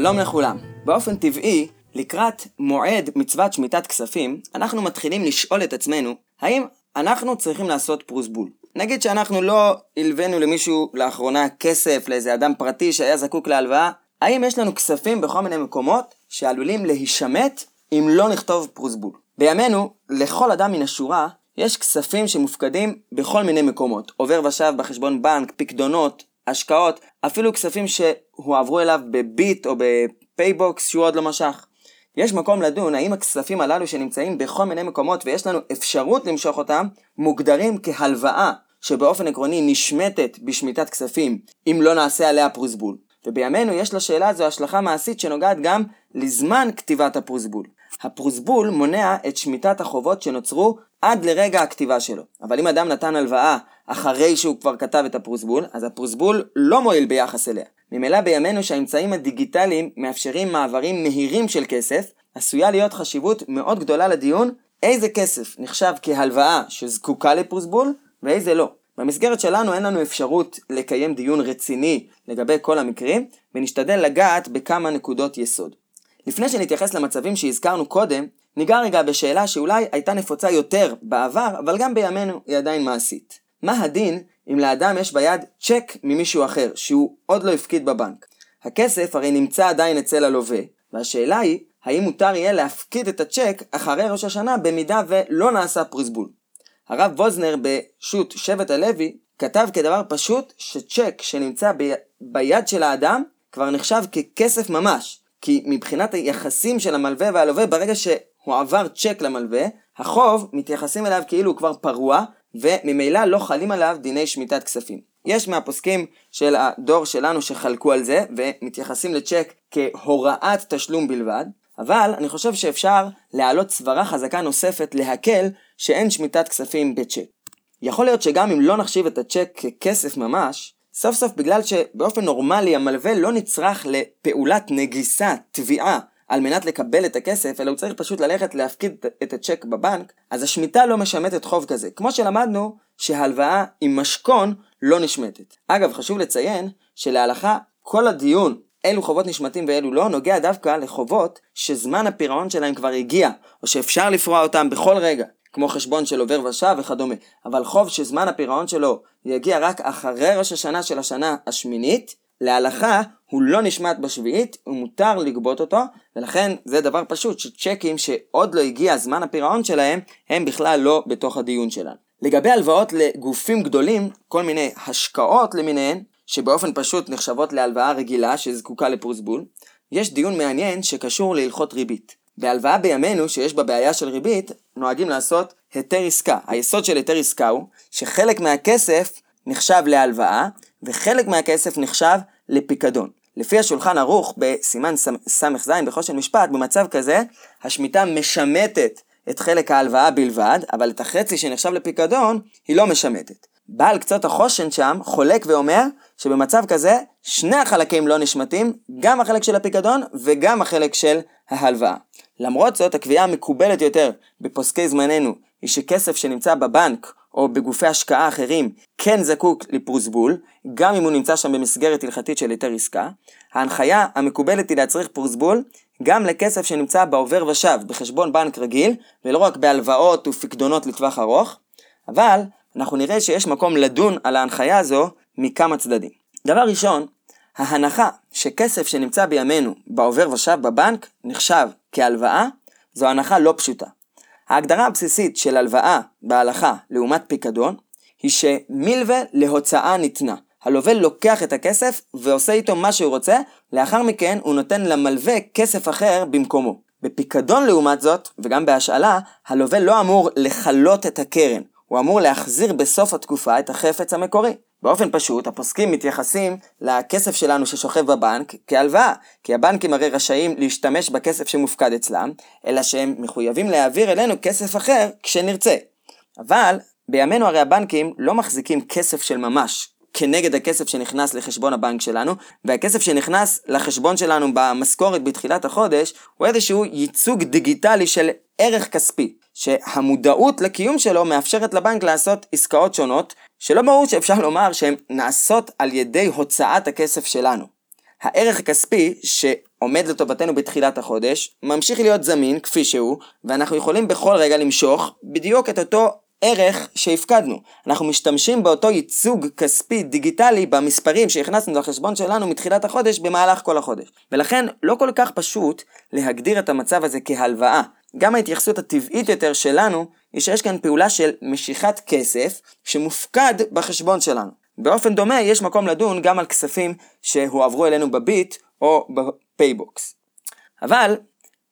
שלום לכולם. באופן טבעי, לקראת מועד מצוות שמיטת כספים, אנחנו מתחילים לשאול את עצמנו, האם אנחנו צריכים לעשות פרוסבול? נגיד שאנחנו לא הלווינו למישהו לאחרונה כסף, לאיזה אדם פרטי שהיה זקוק להלוואה, האם יש לנו כספים בכל מיני מקומות שעלולים להישמט אם לא נכתוב פרוסבול? בימינו, לכל אדם מן השורה, יש כספים שמופקדים בכל מיני מקומות. עובר ושב בחשבון בנק, פקדונות, השקעות, אפילו כספים שהועברו אליו בביט או בפייבוקס שהוא עוד לא משך. יש מקום לדון האם הכספים הללו שנמצאים בכל מיני מקומות ויש לנו אפשרות למשוך אותם, מוגדרים כהלוואה שבאופן עקרוני נשמטת בשמיטת כספים אם לא נעשה עליה פרוזבול. ובימינו יש לשאלה הזו השלכה מעשית שנוגעת גם לזמן כתיבת הפרוזבול. הפרוזבול מונע את שמיטת החובות שנוצרו עד לרגע הכתיבה שלו. אבל אם אדם נתן הלוואה אחרי שהוא כבר כתב את הפרוסבול, אז הפרוסבול לא מועיל ביחס אליה. ממילא בימינו שהאמצעים הדיגיטליים מאפשרים מעברים מהירים של כסף, עשויה להיות חשיבות מאוד גדולה לדיון איזה כסף נחשב כהלוואה שזקוקה לפרוסבול ואיזה לא. במסגרת שלנו אין לנו אפשרות לקיים דיון רציני לגבי כל המקרים, ונשתדל לגעת בכמה נקודות יסוד. לפני שנתייחס למצבים שהזכרנו קודם, ניגע רגע בשאלה שאולי הייתה נפוצה יותר בעבר, אבל גם בימינו היא עדיין מעשית. מה הדין אם לאדם יש ביד צ'ק ממישהו אחר, שהוא עוד לא הפקיד בבנק? הכסף הרי נמצא עדיין אצל הלווה, והשאלה היא, האם מותר יהיה להפקיד את הצ'ק אחרי ראש השנה במידה ולא נעשה פריסבול. הרב ווזנר בשו"ת שבט הלוי כתב כדבר פשוט שצ'ק שנמצא ב... ביד של האדם כבר נחשב ככסף ממש, כי מבחינת היחסים של המלווה והלווה ברגע שהועבר צ'ק למלווה, החוב מתייחסים אליו כאילו הוא כבר פרוע, וממילא לא חלים עליו דיני שמיטת כספים. יש מהפוסקים של הדור שלנו שחלקו על זה, ומתייחסים לצ'ק כהוראת תשלום בלבד, אבל אני חושב שאפשר להעלות סברה חזקה נוספת להקל שאין שמיטת כספים בצ'ק. יכול להיות שגם אם לא נחשיב את הצ'ק ככסף ממש, סוף סוף בגלל שבאופן נורמלי המלווה לא נצרך לפעולת נגיסה, תביעה, על מנת לקבל את הכסף, אלא הוא צריך פשוט ללכת להפקיד את הצ'ק בבנק, אז השמיטה לא משמטת חוב כזה. כמו שלמדנו שהלוואה עם משכון לא נשמטת. אגב, חשוב לציין שלהלכה כל הדיון אילו חובות נשמטים ואילו לא, נוגע דווקא לחובות שזמן הפירעון שלהם כבר הגיע, או שאפשר לפרוע אותם בכל רגע, כמו חשבון של עובר ושב וכדומה. אבל חוב שזמן הפירעון שלו יגיע רק אחרי ראש השנה של השנה השמינית, להלכה הוא לא נשמט בשביעית, ומותר לגבות אותו, ולכן זה דבר פשוט שצ'קים שעוד לא הגיע זמן הפירעון שלהם, הם בכלל לא בתוך הדיון שלנו. לגבי הלוואות לגופים גדולים, כל מיני השקעות למיניהן, שבאופן פשוט נחשבות להלוואה רגילה שזקוקה לפרוסבול, יש דיון מעניין שקשור להלכות ריבית. בהלוואה בימינו, שיש בה בעיה של ריבית, נוהגים לעשות היתר עסקה. היסוד של היתר עסקה הוא שחלק מהכסף נחשב להלוואה, וחלק מהכסף נחשב לפיקדון. לפי השולחן ערוך בסימן ס"ז בחושן משפט, במצב כזה, השמיטה משמטת את חלק ההלוואה בלבד, אבל את החצי שנחשב לפיקדון, היא לא משמטת. בעל קצות החושן שם חולק ואומר שבמצב כזה שני החלקים לא נשמטים, גם החלק של הפיקדון וגם החלק של ההלוואה. למרות זאת, הקביעה המקובלת יותר בפוסקי זמננו היא שכסף שנמצא בבנק או בגופי השקעה אחרים כן זקוק לפרוסבול, גם אם הוא נמצא שם במסגרת הלכתית של היתר עסקה. ההנחיה המקובלת היא להצריך פרוסבול גם לכסף שנמצא בעובר ושב בחשבון בנק רגיל, ולא רק בהלוואות ופקדונות לטווח ארוך, אבל אנחנו נראה שיש מקום לדון על ההנחיה הזו מכמה צדדים. דבר ראשון, ההנחה שכסף שנמצא בימינו בעובר ושב בבנק נחשב כהלוואה, זו הנחה לא פשוטה. ההגדרה הבסיסית של הלוואה בהלכה לעומת פיקדון, היא שמלווה להוצאה ניתנה. הלווה לוקח את הכסף ועושה איתו מה שהוא רוצה, לאחר מכן הוא נותן למלווה כסף אחר במקומו. בפיקדון לעומת זאת, וגם בהשאלה, הלווה לא אמור לכלות את הקרן, הוא אמור להחזיר בסוף התקופה את החפץ המקורי. באופן פשוט, הפוסקים מתייחסים לכסף שלנו ששוכב בבנק כהלוואה, כי הבנקים הרי רשאים להשתמש בכסף שמופקד אצלם, אלא שהם מחויבים להעביר אלינו כסף אחר כשנרצה. אבל בימינו הרי הבנקים לא מחזיקים כסף של ממש, כנגד הכסף שנכנס לחשבון הבנק שלנו, והכסף שנכנס לחשבון שלנו במשכורת בתחילת החודש, הוא איזשהו ייצוג דיגיטלי של ערך כספי, שהמודעות לקיום שלו מאפשרת לבנק לעשות עסקאות שונות, שלא ברור שאפשר לומר שהן נעשות על ידי הוצאת הכסף שלנו. הערך הכספי שעומד לטובתנו בתחילת החודש, ממשיך להיות זמין כפי שהוא, ואנחנו יכולים בכל רגע למשוך בדיוק את אותו ערך שהפקדנו. אנחנו משתמשים באותו ייצוג כספי דיגיטלי במספרים שהכנסנו לחשבון שלנו מתחילת החודש במהלך כל החודש. ולכן לא כל כך פשוט להגדיר את המצב הזה כהלוואה. גם ההתייחסות הטבעית יותר שלנו היא שיש כאן פעולה של משיכת כסף שמופקד בחשבון שלנו. באופן דומה יש מקום לדון גם על כספים שהועברו אלינו בביט או בפייבוקס. אבל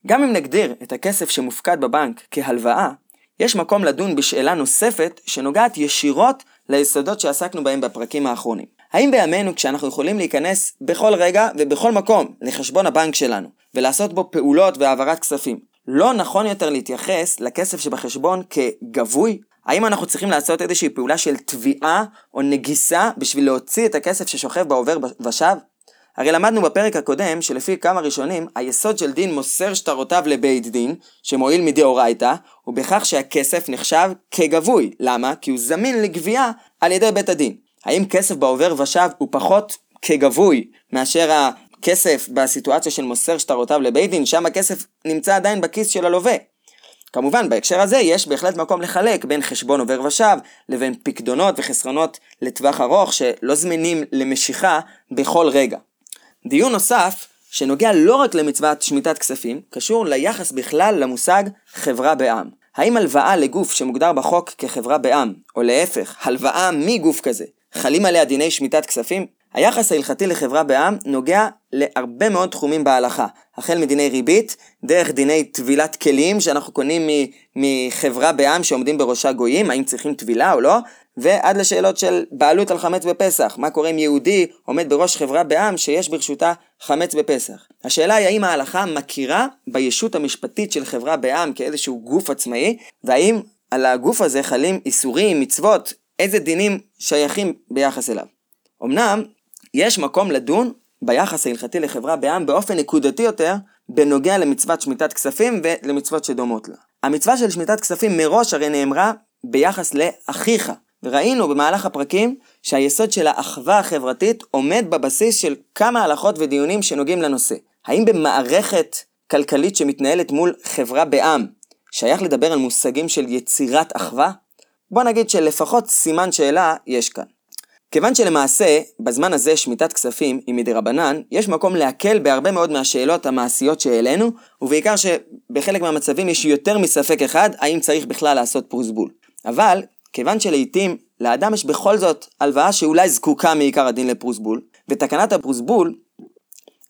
גם אם נגדיר את הכסף שמופקד בבנק כהלוואה, יש מקום לדון בשאלה נוספת שנוגעת ישירות ליסודות שעסקנו בהם בפרקים האחרונים. האם בימינו כשאנחנו יכולים להיכנס בכל רגע ובכל מקום לחשבון הבנק שלנו ולעשות בו פעולות והעברת כספים, לא נכון יותר להתייחס לכסף שבחשבון כגבוי? האם אנחנו צריכים לעשות איזושהי פעולה של תביעה או נגיסה בשביל להוציא את הכסף ששוכב בעובר ושב? הרי למדנו בפרק הקודם שלפי כמה ראשונים, היסוד של דין מוסר שטרותיו לבית דין, שמועיל מדאורייתא, הוא בכך שהכסף נחשב כגבוי. למה? כי הוא זמין לגבייה על ידי בית הדין. האם כסף בעובר ושב הוא פחות כגבוי מאשר הכסף בסיטואציה של מוסר שטרותיו לבית דין, שם הכסף נמצא עדיין בכיס של הלווה. כמובן, בהקשר הזה יש בהחלט מקום לחלק בין חשבון עובר ושב לבין פקדונות וחסרונות לטווח ארוך שלא זמינים למשיכה בכל רגע. דיון נוסף, שנוגע לא רק למצוות שמיטת כספים, קשור ליחס בכלל למושג חברה בעם. האם הלוואה לגוף שמוגדר בחוק כחברה בעם, או להפך, הלוואה מגוף כזה, חלים עליה דיני שמיטת כספים? היחס ההלכתי לחברה בעם נוגע להרבה מאוד תחומים בהלכה, החל מדיני ריבית, דרך דיני טבילת כלים שאנחנו קונים מחברה בעם שעומדים בראשה גויים, האם צריכים טבילה או לא, ועד לשאלות של בעלות על חמץ בפסח, מה קורה אם יהודי עומד בראש חברה בעם שיש ברשותה חמץ בפסח. השאלה היא האם ההלכה מכירה בישות המשפטית של חברה בעם כאיזשהו גוף עצמאי, והאם על הגוף הזה חלים איסורים, מצוות, איזה דינים שייכים ביחס אליו. אמנם, יש מקום לדון ביחס ההלכתי לחברה בעם באופן נקודתי יותר, בנוגע למצוות שמיטת כספים ולמצוות שדומות לה. המצווה של שמיטת כספים מראש הרי נאמרה ביחס לאחיך, וראינו במהלך הפרקים שהיסוד של האחווה החברתית עומד בבסיס של כמה הלכות ודיונים שנוגעים לנושא. האם במערכת כלכלית שמתנהלת מול חברה בעם, שייך לדבר על מושגים של יצירת אחווה? בוא נגיד שלפחות סימן שאלה יש כאן. כיוון שלמעשה, בזמן הזה שמיטת כספים היא מדרבנן, יש מקום להקל בהרבה מאוד מהשאלות המעשיות שהעלינו, ובעיקר שבחלק מהמצבים יש יותר מספק אחד, האם צריך בכלל לעשות פרוסבול. אבל, כיוון שלעיתים לאדם יש בכל זאת הלוואה שאולי זקוקה מעיקר הדין לפרוסבול, ותקנת הפרוסבול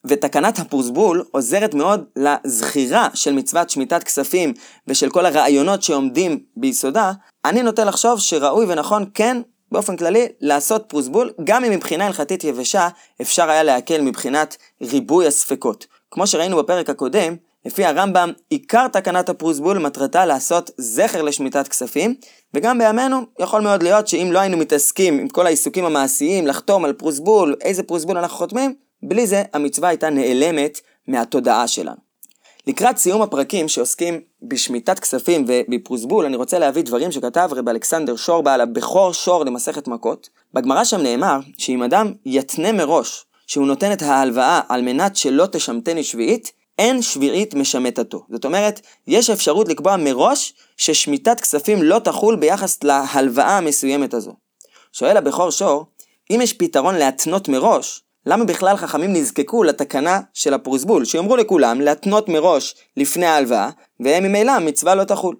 ותקנת הפרוסבול עוזרת מאוד לזכירה של מצוות שמיטת כספים ושל כל הרעיונות שעומדים ביסודה, אני נוטה לחשוב שראוי ונכון כן באופן כללי לעשות פרוסבול, גם אם מבחינה הלכתית יבשה אפשר היה להקל מבחינת ריבוי הספקות. כמו שראינו בפרק הקודם, לפי הרמב"ם, עיקר תקנת הפרוסבול מטרתה לעשות זכר לשמיטת כספים, וגם בימינו יכול מאוד להיות שאם לא היינו מתעסקים עם כל העיסוקים המעשיים, לחתום על פרוסבול, איזה פרוסבול אנחנו חותמים, בלי זה המצווה הייתה נעלמת מהתודעה שלנו. לקראת סיום הפרקים שעוסקים בשמיטת כספים ובפרוסבול, אני רוצה להביא דברים שכתב רב אלכסנדר שור בעל הבכור שור למסכת מכות. בגמרא שם נאמר שאם אדם יתנה מראש שהוא נותן את ההלוואה על מנת שלא תשמטני שביעית, אין שביעית משמטתו. זאת אומרת, יש אפשרות לקבוע מראש ששמיטת כספים לא תחול ביחס להלוואה המסוימת הזו. שואל הבכור שור, אם יש פתרון להתנות מראש, למה בכלל חכמים נזקקו לתקנה של הפרוסבול, שיאמרו לכולם להתנות מראש לפני ההלוואה, והם ממילא המצווה לא תחול.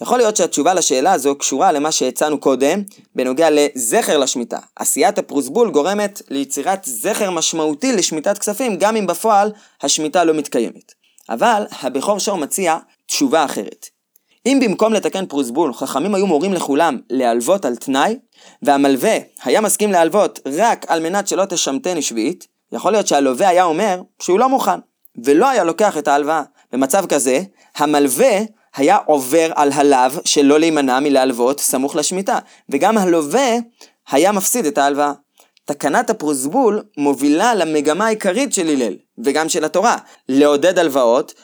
יכול להיות שהתשובה לשאלה הזו קשורה למה שהצענו קודם, בנוגע לזכר לשמיטה. עשיית הפרוסבול גורמת ליצירת זכר משמעותי לשמיטת כספים, גם אם בפועל השמיטה לא מתקיימת. אבל הבכור שור מציע תשובה אחרת. אם במקום לתקן פרוסבול, חכמים היו מורים לכולם להלוות על תנאי, והמלווה היה מסכים להלוות רק על מנת שלא תשמטני שביעית, יכול להיות שהלווה היה אומר שהוא לא מוכן, ולא היה לוקח את ההלוואה. במצב כזה, המלווה היה עובר על הלאו שלא להימנע מלהלוות סמוך לשמיטה, וגם הלווה היה מפסיד את ההלוואה. תקנת הפרוסבול מובילה למגמה העיקרית של הלל, וגם של התורה, לעודד הלוואות,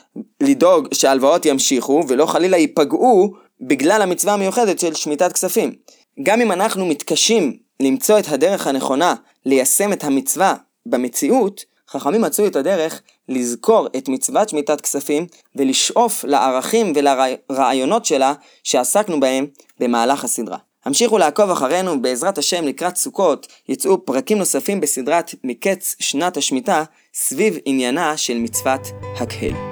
לדאוג שההלוואות ימשיכו ולא חלילה ייפגעו בגלל המצווה המיוחדת של שמיטת כספים. גם אם אנחנו מתקשים למצוא את הדרך הנכונה ליישם את המצווה במציאות, חכמים מצאו את הדרך לזכור את מצוות שמיטת כספים ולשאוף לערכים ולרעיונות שלה שעסקנו בהם במהלך הסדרה. המשיכו לעקוב אחרינו, בעזרת השם לקראת סוכות יצאו פרקים נוספים בסדרת מקץ שנת השמיטה סביב עניינה של מצוות הקהל.